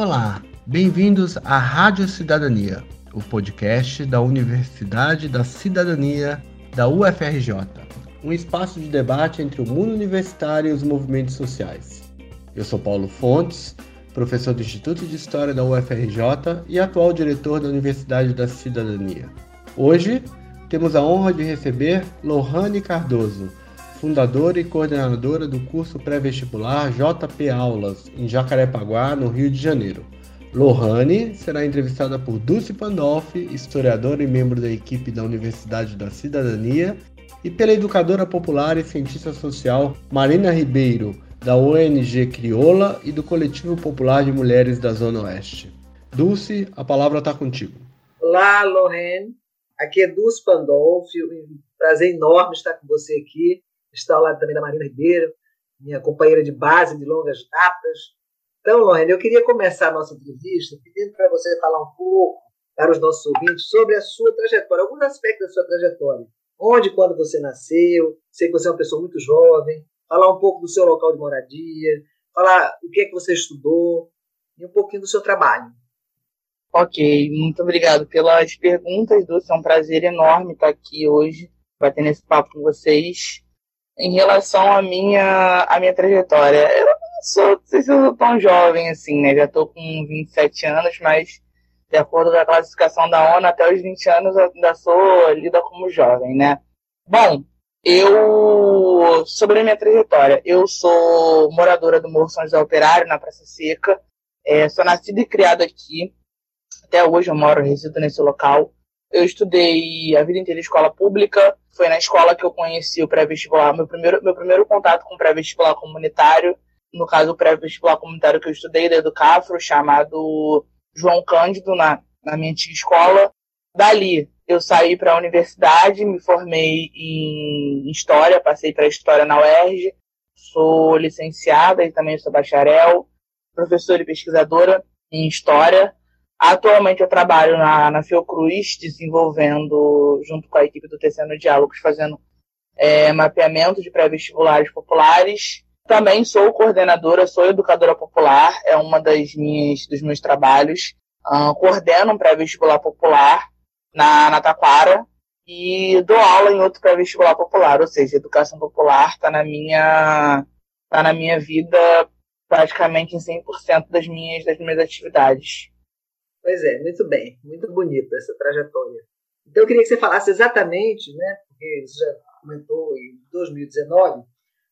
Olá, bem-vindos à Rádio Cidadania, o podcast da Universidade da Cidadania da UFRJ, um espaço de debate entre o mundo universitário e os movimentos sociais. Eu sou Paulo Fontes, professor do Instituto de História da UFRJ e atual diretor da Universidade da Cidadania. Hoje temos a honra de receber Lohane Cardoso, fundadora e coordenadora do curso pré-vestibular JP Aulas, em Jacarepaguá, no Rio de Janeiro. Lohane será entrevistada por Dulce Pandolfi, historiadora e membro da equipe da Universidade da Cidadania, e pela educadora popular e cientista social Marina Ribeiro, da ONG Crioula e do Coletivo Popular de Mulheres da Zona Oeste. Dulce, a palavra está contigo. Olá, Lohane. Aqui é Dulce Pandolfi. Um prazer enorme estar com você aqui. Está ao lado também da Marina Ribeiro, minha companheira de base de longas datas. Então, Lohane, eu queria começar a nossa entrevista pedindo para você falar um pouco para os nossos ouvintes sobre a sua trajetória, alguns aspectos da sua trajetória. Onde quando você nasceu, sei que você é uma pessoa muito jovem, falar um pouco do seu local de moradia, falar o que é que você estudou e um pouquinho do seu trabalho. Ok, muito obrigado pelas perguntas, Dulce. É um prazer enorme estar aqui hoje, batendo esse papo com vocês. Em relação à minha, à minha trajetória, eu não sou, não sei se eu sou tão jovem assim, né? Já estou com 27 anos, mas de acordo com a classificação da ONU, até os 20 anos eu ainda sou lida como jovem, né? Bom, eu, sobre a minha trajetória, eu sou moradora do Morro São José Operário, na Praça Seca. É, sou nascida e criada aqui. Até hoje eu moro, resido nesse local. Eu estudei a vida inteira em escola pública. Foi na escola que eu conheci o pré-vestibular. Meu primeiro, meu primeiro contato com o pré-vestibular comunitário, no caso, o pré-vestibular comunitário que eu estudei da Educafro, chamado João Cândido, na, na minha antiga escola. Dali, eu saí para a universidade, me formei em História, passei para História na UERJ, sou licenciada e também sou bacharel, professora e pesquisadora em História. Atualmente eu trabalho na, na Fiocruz, desenvolvendo, junto com a equipe do Tecendo Diálogos, fazendo é, mapeamento de pré-vestibulares populares. Também sou coordenadora, sou educadora popular, é uma das minhas dos meus trabalhos. Uh, coordeno um pré-vestibular popular na, na Taquara e dou aula em outro pré-vestibular popular, ou seja, educação popular está na minha tá na minha vida praticamente em 100% das minhas das minhas atividades. Pois é, muito bem, muito bonita essa trajetória. Então eu queria que você falasse exatamente, né, porque você já comentou em 2019,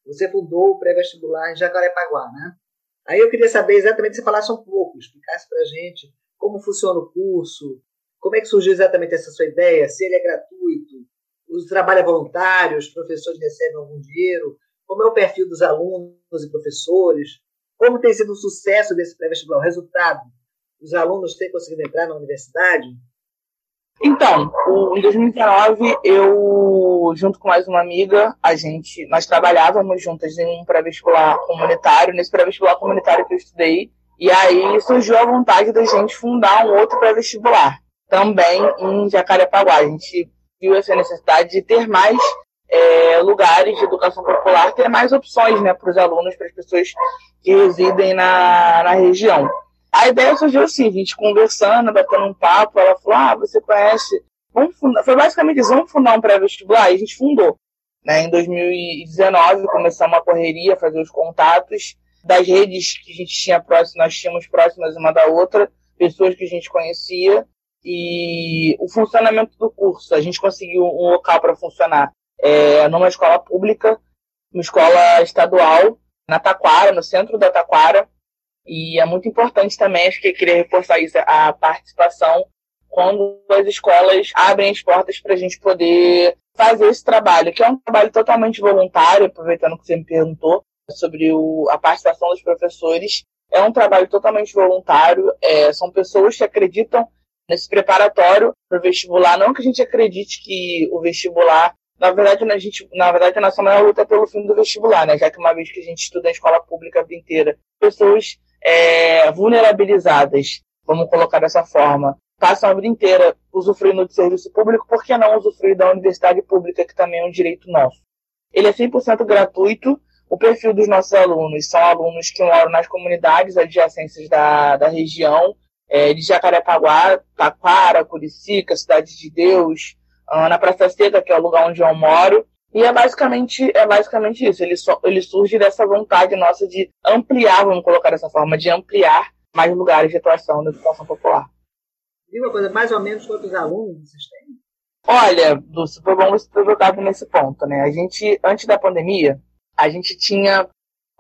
você fundou o pré-vestibular em Jacarepaguá, né? Aí eu queria saber exatamente se falasse um pouco, explicasse para gente como funciona o curso, como é que surgiu exatamente essa sua ideia? Se ele é gratuito? O trabalho é voluntário? Os professores recebem algum dinheiro? Como é o perfil dos alunos e professores? Como tem sido o sucesso desse pré-vestibular? O resultado? Os alunos têm conseguido entrar na universidade? Então, em 2019, eu, junto com mais uma amiga, a gente, nós trabalhávamos juntas em um pré-vestibular comunitário, nesse pré-vestibular comunitário que eu estudei, e aí surgiu a vontade da gente fundar um outro pré-vestibular também em Jacarepaguá. A gente viu essa necessidade de ter mais é, lugares de educação popular, ter mais opções né, para os alunos, para as pessoas que residem na, na região. A ideia surgiu assim, a gente conversando, batendo um papo, ela falou, ah, você conhece... Vamos fundar. Foi basicamente isso, vamos fundar um pré-vestibular, e a gente fundou. Né? Em 2019, começamos a correria, fazer os contatos das redes que a gente tinha próximo, nós tínhamos próximas uma da outra, pessoas que a gente conhecia, e o funcionamento do curso. A gente conseguiu um local para funcionar é, numa escola pública, uma escola estadual, na Taquara, no centro da Taquara. E é muito importante também, acho que eu queria reforçar isso, a participação quando as escolas abrem as portas para a gente poder fazer esse trabalho, que é um trabalho totalmente voluntário, aproveitando que você me perguntou sobre o, a participação dos professores. É um trabalho totalmente voluntário, é, são pessoas que acreditam nesse preparatório para o vestibular. Não que a gente acredite que o vestibular, na verdade, a gente, na verdade, a nossa maior luta é pelo fim do vestibular, né? Já que uma vez que a gente estuda em escola pública a vida inteira, pessoas é, vulnerabilizadas, vamos colocar dessa forma, passam a vida inteira usufruindo de serviço público, por que não usufruir da universidade pública, que também é um direito nosso? Ele é 100% gratuito, O perfil dos nossos alunos são alunos que moram nas comunidades adjacentes da, da região, é, de Jacarepaguá, Taquara, Curicica, Cidade de Deus, na Praça Seca, que é o lugar onde eu moro. E é basicamente, é basicamente isso. Ele, so, ele surge dessa vontade nossa de ampliar, vamos colocar dessa forma, de ampliar mais lugares de atuação da educação popular. Diga uma coisa, mais ou menos quantos alunos vocês têm? Olha, Dulce, foi bom você ter tocado nesse ponto, né? A gente, antes da pandemia, a gente tinha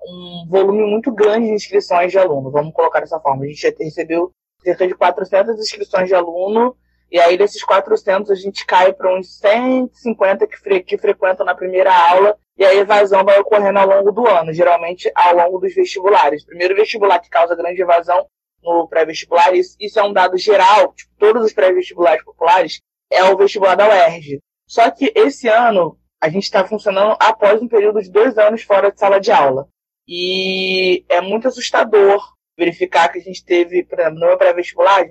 um volume muito grande de inscrições de aluno, vamos colocar dessa forma. A gente recebeu cerca de 400 inscrições de aluno, e aí desses 400 a gente cai para uns 150 que, fre que frequentam na primeira aula, e a evasão vai ocorrendo ao longo do ano, geralmente ao longo dos vestibulares. Primeiro vestibular que causa grande evasão no pré-vestibular, isso, isso é um dado geral, tipo, todos os pré-vestibulares populares, é o vestibular da UERJ. Só que esse ano a gente está funcionando após um período de dois anos fora de sala de aula. E é muito assustador verificar que a gente teve, exemplo, no meu pré-vestibular,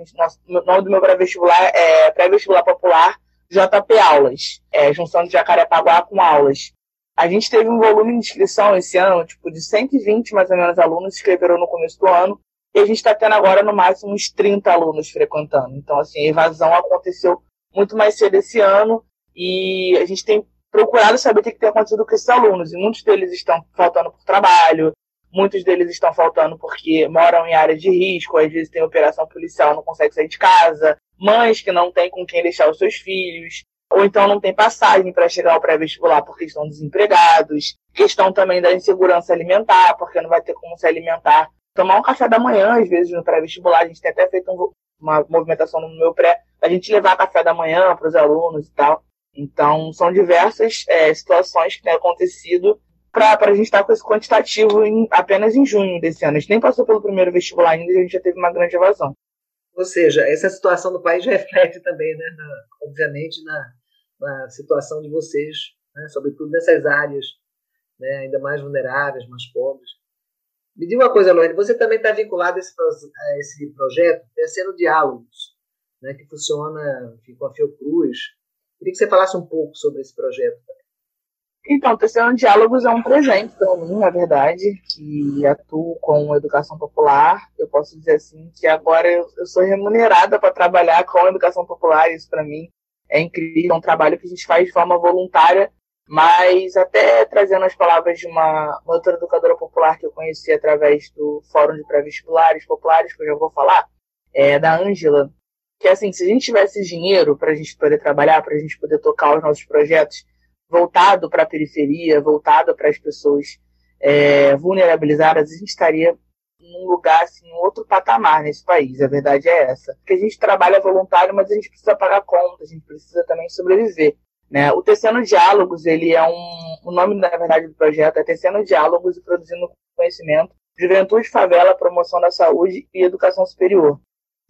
o nome do meu pré-vestibular é pré-vestibular popular JP Aulas, é, junção de Jacarepaguá com aulas. A gente teve um volume de inscrição esse ano, tipo, de 120 mais ou menos alunos se inscreveram no começo do ano, e a gente está tendo agora no máximo uns 30 alunos frequentando. Então, assim, a evasão aconteceu muito mais cedo esse ano, e a gente tem procurado saber o que tem acontecido com esses alunos, e muitos deles estão faltando por trabalho, muitos deles estão faltando porque moram em áreas de risco, às vezes tem operação policial, não consegue sair de casa, mães que não têm com quem deixar os seus filhos, ou então não tem passagem para chegar ao pré-vestibular porque estão desempregados, questão também da insegurança alimentar, porque não vai ter como se alimentar. Tomar um café da manhã, às vezes, no pré-vestibular, a gente tem até feito um, uma movimentação no meu pré, a gente levar café da manhã para os alunos e tal. Então, são diversas é, situações que têm acontecido para a gente estar tá com esse quantitativo em, apenas em junho desse ano. A gente nem passou pelo primeiro vestibular ainda e a gente já teve uma grande evasão. Ou seja, essa situação do país reflete também, né, na, obviamente, na, na, situação de vocês, né, sobretudo nessas áreas né, ainda mais vulneráveis, mais pobres. Me diga uma coisa, Lorene, você também está vinculado a esse, a esse projeto, Terceiro Diálogos, né, que funciona enfim, com a Fiocruz, Queria que você falasse um pouco sobre esse projeto. Então, Terceiro Diálogos é um presente para mim, na verdade, que atuo com educação popular. Eu posso dizer assim que agora eu, eu sou remunerada para trabalhar com educação popular. Isso para mim é incrível. É um trabalho que a gente faz de forma voluntária, mas até trazendo as palavras de uma, uma outra educadora popular que eu conheci através do Fórum de Pré-Vestibulares Populares, que eu já vou falar, é da Ângela, que assim, se a gente tivesse dinheiro para a gente poder trabalhar, para a gente poder tocar os nossos projetos voltado para a periferia, voltado para as pessoas é, vulnerabilizadas, a gente estaria num lugar, assim, um outro patamar nesse país. A verdade é essa. Porque a gente trabalha voluntário, mas a gente precisa pagar conta, a gente precisa também sobreviver. Né? O Tecendo Diálogos, ele é um. O nome, na verdade, do projeto é Tecendo Diálogos e Produzindo Conhecimento, Juventude, Favela, Promoção da Saúde e Educação Superior.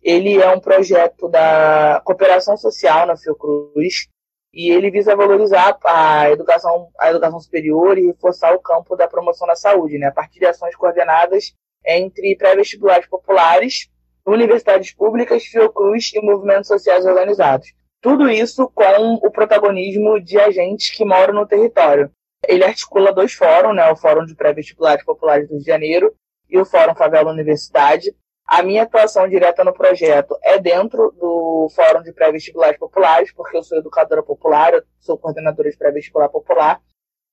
Ele é um projeto da cooperação social na Fiocruz e ele visa valorizar a educação, a educação superior e reforçar o campo da promoção da saúde, né, a partir de ações coordenadas entre pré-vestibulares populares, universidades públicas, Fiocruz e movimentos sociais organizados. Tudo isso com o protagonismo de agentes que moram no território. Ele articula dois fóruns, né, o Fórum de Pré-Vestibulares Populares do Rio de Janeiro e o Fórum Favela Universidade, a minha atuação direta no projeto é dentro do Fórum de Pré-Vestibulares Populares, porque eu sou educadora popular, eu sou coordenadora de pré-vestibular popular.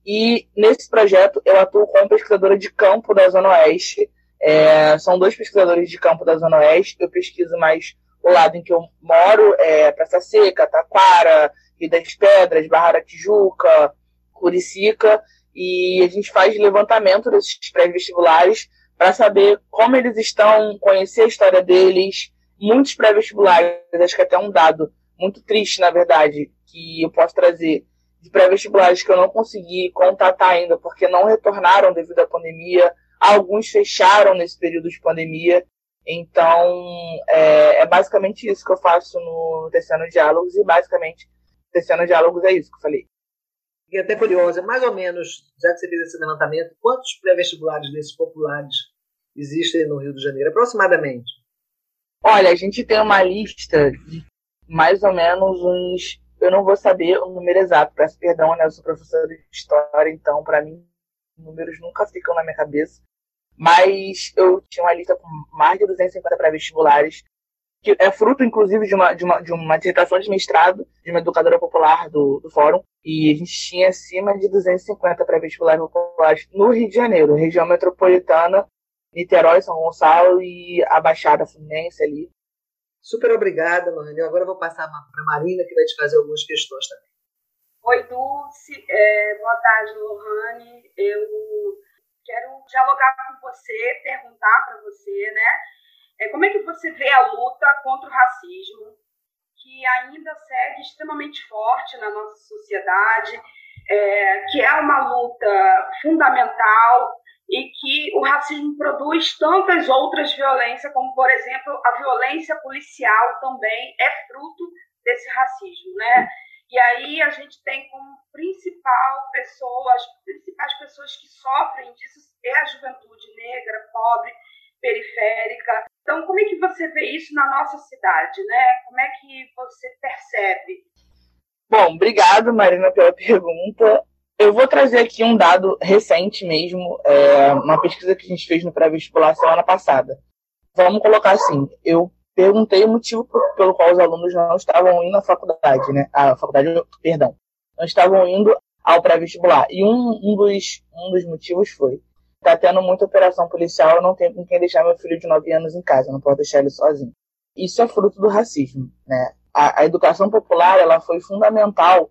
E nesse projeto eu atuo como pesquisadora de campo da Zona Oeste. É, são dois pesquisadores de campo da Zona Oeste. Eu pesquiso mais o lado em que eu moro, é, Praça Seca, Taquara, Rio das Pedras, Barra da Tijuca, Curicica. E a gente faz levantamento desses pré-vestibulares para saber como eles estão, conhecer a história deles. Muitos pré-vestibulares, acho que até um dado muito triste, na verdade, que eu posso trazer de pré-vestibulares que eu não consegui contatar ainda, porque não retornaram devido à pandemia. Alguns fecharam nesse período de pandemia. Então, é, é basicamente isso que eu faço no Tecendo Diálogos, e basicamente, Tecendo Diálogos é isso que eu falei. Fiquei até curiosa, mais ou menos, já que você fez esse levantamento, quantos pré-vestibulares desses populares existem no Rio de Janeiro, aproximadamente? Olha, a gente tem uma lista de mais ou menos uns. Eu não vou saber o número exato, peço perdão, né? Eu sou professora de história, então para mim números nunca ficam na minha cabeça. Mas eu tinha uma lista com mais de 250 pré-vestibulares, que é fruto, inclusive, de uma, de uma, de uma dissertação de mestrado de uma educadora popular do, do fórum. E a gente tinha acima de 250 pré-vestibulares populares no Rio de Janeiro, região metropolitana, Niterói, São Gonçalo e a Baixada Fluminense ali. Super obrigada, Lohane. Agora eu vou passar para a Marina, que vai te fazer algumas questões também. Oi, Dulce. É, boa tarde, Lohane. Eu quero dialogar com você, perguntar para você, né? É, como é que você vê a luta contra o racismo, que ainda segue extremamente forte na nossa sociedade, é, que é uma luta fundamental e que o racismo produz tantas outras violências, como, por exemplo, a violência policial também é fruto desse racismo, né? E aí a gente tem como principal pessoa, as principais pessoas que sofrem disso é a juventude negra, pobre, periférica. Então, como é que você vê isso na nossa cidade, né? Como é que você percebe? Bom, obrigado, Marina, pela pergunta. Eu vou trazer aqui um dado recente mesmo, é, uma pesquisa que a gente fez no pré-vestibular semana passada. Vamos colocar assim, eu perguntei o motivo pelo qual os alunos não estavam indo à faculdade, né? À faculdade, perdão, não estavam indo ao pré-vestibular. E um, um, dos, um dos motivos foi: tá tendo muita operação policial, eu não tenho com quem deixar meu filho de 9 anos em casa, não posso deixar ele sozinho. Isso é fruto do racismo, né? A, a educação popular, ela foi fundamental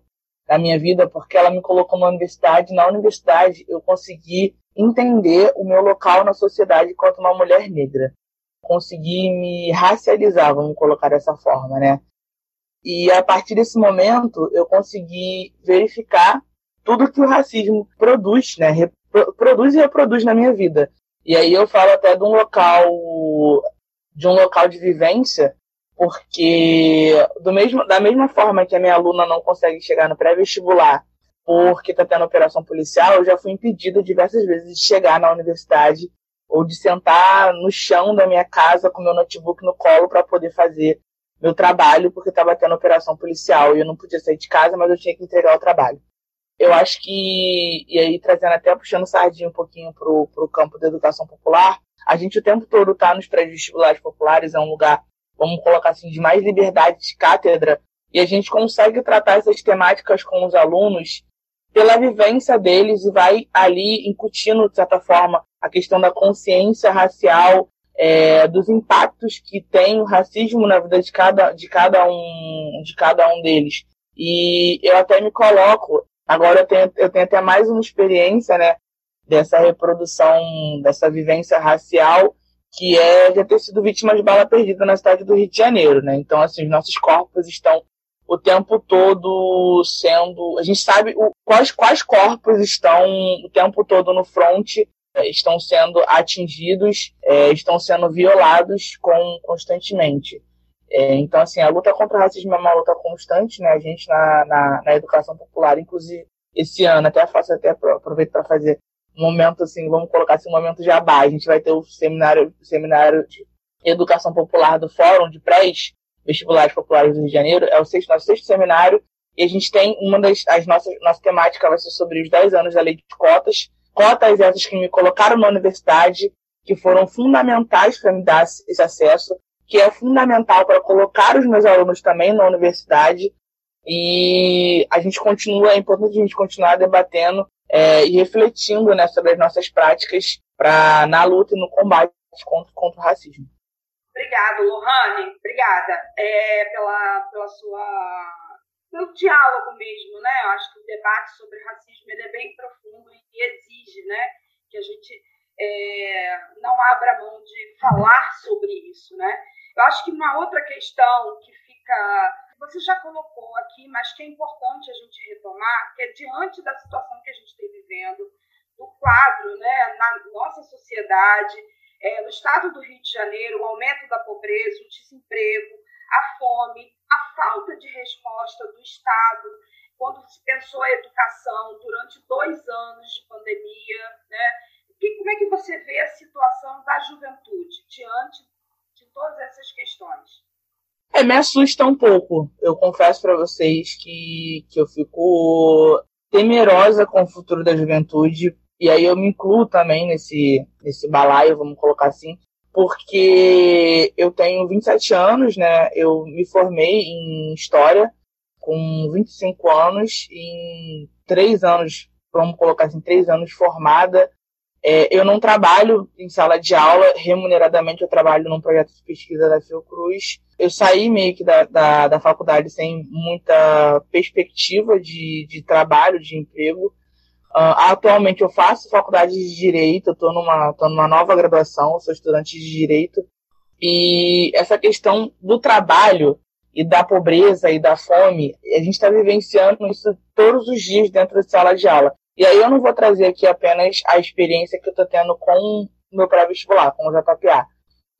na minha vida porque ela me colocou na universidade. Na universidade, eu consegui entender o meu local na sociedade enquanto uma mulher negra conseguir me racializar, vamos colocar dessa forma, né? E a partir desse momento eu consegui verificar tudo que o racismo produz, né? Produz e reproduz na minha vida. E aí eu falo até de um local de um local de vivência, porque do mesmo, da mesma forma que a minha aluna não consegue chegar no pré-vestibular porque está tendo operação policial, eu já fui impedida diversas vezes de chegar na universidade ou de sentar no chão da minha casa com meu notebook no colo para poder fazer meu trabalho, porque estava tendo operação policial e eu não podia sair de casa, mas eu tinha que entregar o trabalho. Eu acho que, e aí trazendo até puxando sardinha um pouquinho para o campo da educação popular, a gente o tempo todo está nos pré-vestibulares populares, é um lugar, vamos colocar assim, de mais liberdade de cátedra, e a gente consegue tratar essas temáticas com os alunos pela vivência deles e vai ali incutindo, de certa forma, a questão da consciência racial, é, dos impactos que tem o racismo na vida de cada, de cada um de cada um deles. E eu até me coloco, agora eu tenho, eu tenho até mais uma experiência, né, dessa reprodução, dessa vivência racial, que é de ter sido vítima de bala perdida na cidade do Rio de Janeiro, né? Então, assim, os nossos corpos estão o tempo todo sendo. A gente sabe o, quais, quais corpos estão o tempo todo no front é, estão sendo atingidos, é, estão sendo violados com, constantemente. É, então, assim, a luta contra o racismo é uma luta constante, né? A gente na, na, na educação popular, inclusive esse ano, até faço até aproveito para fazer um momento assim, vamos colocar assim, um momento de abá. A gente vai ter o seminário, seminário de educação popular do Fórum de Prés, vestibulares populares do Rio de Janeiro, é o sexto, nosso sexto seminário, e a gente tem uma das as nossas nossa temática vai ser sobre os 10 anos da lei de cotas, cotas essas que me colocaram na universidade, que foram fundamentais para me dar esse acesso, que é fundamental para colocar os meus alunos também na universidade. E a gente continua, é importante a gente continuar debatendo é, e refletindo né, sobre as nossas práticas pra, na luta e no combate contra, contra o racismo. Obrigada, Lohane. Obrigada é, pela, pela sua pelo diálogo mesmo, né? Eu acho que o debate sobre racismo ele é bem profundo e exige, né, que a gente é, não abra mão de falar sobre isso, né? Eu acho que uma outra questão que fica, você já colocou aqui, mas que é importante a gente retomar, que é diante da situação que a gente está vivendo, do quadro, né, na nossa sociedade, é, no estado do Rio de Janeiro, o aumento da pobreza, o desemprego, a fome, a falta de resposta do Estado quando se pensou a educação durante dois anos de pandemia, né? Que, como é que você vê a situação da juventude diante de todas essas questões? É, me assusta um pouco. Eu confesso para vocês que, que eu fico temerosa com o futuro da juventude e aí eu me incluo também nesse, nesse balaio, vamos colocar assim, porque eu tenho 27 anos, né? Eu me formei em História com 25 anos, em três anos, vamos colocar assim, três anos formada. É, eu não trabalho em sala de aula, remuneradamente eu trabalho num projeto de pesquisa da Fiocruz. Eu saí meio que da, da, da faculdade sem muita perspectiva de, de trabalho, de emprego. Uh, atualmente eu faço faculdade de Direito, estou numa, numa nova graduação, sou estudante de Direito, e essa questão do trabalho e da pobreza e da fome, a gente está vivenciando isso todos os dias dentro da sala de aula. E aí eu não vou trazer aqui apenas a experiência que eu estou tendo com o meu pré-vestibular, com o JPA.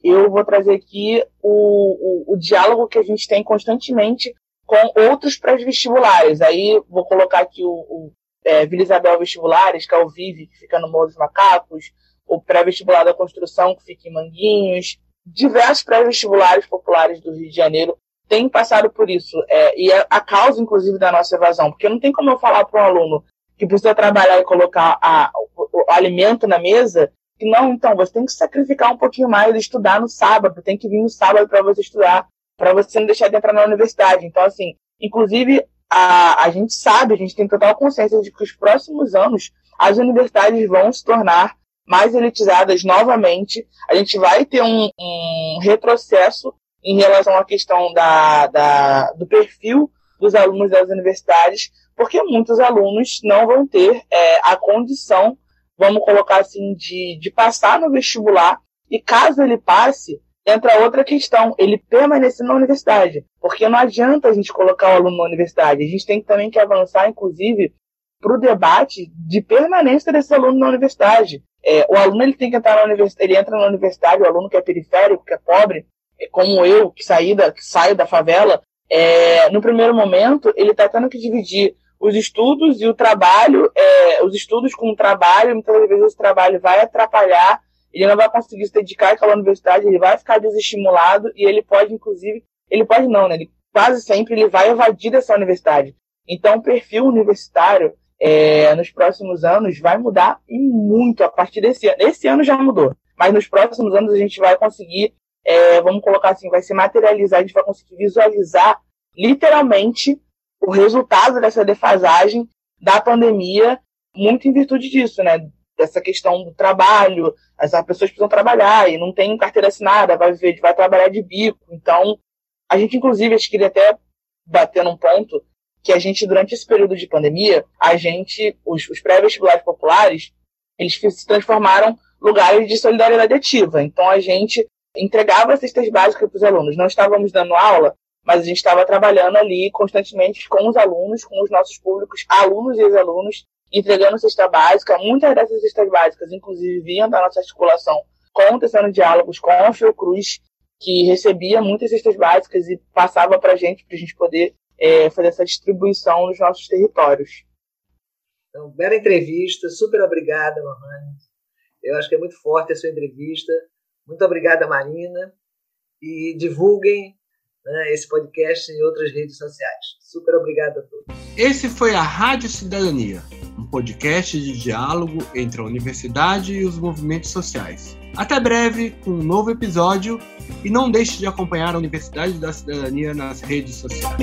Eu vou trazer aqui o, o, o diálogo que a gente tem constantemente com outros pré-vestibulares. Aí vou colocar aqui o, o é, Vila Isabel Vestibulares, que é o VIVE, que fica no Morro dos Macacos, o pré-vestibular da construção, que fica em Manguinhos, diversos pré-vestibulares populares do Rio de Janeiro têm passado por isso, é, e é a causa, inclusive, da nossa evasão, porque não tem como eu falar para um aluno que precisa trabalhar e colocar a, o, o, alimento na mesa, que não, então, você tem que sacrificar um pouquinho mais, estudar no sábado, tem que vir no sábado para você estudar, para você não deixar de entrar na universidade. Então, assim, inclusive, a, a gente sabe, a gente tem total consciência de que os próximos anos as universidades vão se tornar mais elitizadas novamente. A gente vai ter um, um retrocesso em relação à questão da, da, do perfil dos alunos das universidades, porque muitos alunos não vão ter é, a condição, vamos colocar assim, de, de passar no vestibular, e caso ele passe, entra outra questão, ele permanecer na universidade. Porque não adianta a gente colocar o aluno na universidade. A gente tem também que avançar, inclusive, para o debate de permanência desse aluno na universidade. É, o aluno ele tem que entrar na universidade, ele entra na universidade, o aluno que é periférico, que é pobre, é como eu, que, saí da, que saio da favela, é, no primeiro momento, ele está tendo que dividir os estudos e o trabalho, é, os estudos com o trabalho, muitas vezes o trabalho vai atrapalhar ele não vai conseguir se dedicar àquela universidade, ele vai ficar desestimulado e ele pode, inclusive, ele pode não, né? Ele, quase sempre ele vai evadir dessa universidade. Então, o perfil universitário é, nos próximos anos vai mudar e muito a partir desse ano. Esse ano já mudou, mas nos próximos anos a gente vai conseguir, é, vamos colocar assim, vai se materializar, a gente vai conseguir visualizar literalmente o resultado dessa defasagem da pandemia, muito em virtude disso, né? dessa questão do trabalho, as pessoas precisam trabalhar e não tem carteira assinada, vai viver, vai trabalhar de bico. Então, a gente, inclusive, acho que queria até bater num ponto que a gente, durante esse período de pandemia, a gente, os, os pré-vestibulares populares, eles se transformaram lugares de solidariedade ativa. Então, a gente entregava cestas básicas para os alunos. Não estávamos dando aula, mas a gente estava trabalhando ali constantemente com os alunos, com os nossos públicos, alunos e ex-alunos, entregando cesta básica. Muitas dessas cestas básicas, inclusive, vinham da nossa articulação com o Tecendo Diálogos, com a Fiocruz, que recebia muitas cestas básicas e passava para a gente, para a gente poder é, fazer essa distribuição nos nossos territórios. Então, bela entrevista, super obrigada, Lohane. Eu acho que é muito forte a sua entrevista. Muito obrigada, Marina. E divulguem né, esse podcast em outras redes sociais. Super obrigado a todos. Esse foi a Rádio Cidadania, um podcast de diálogo entre a universidade e os movimentos sociais. Até breve com um novo episódio e não deixe de acompanhar a Universidade da Cidadania nas redes sociais.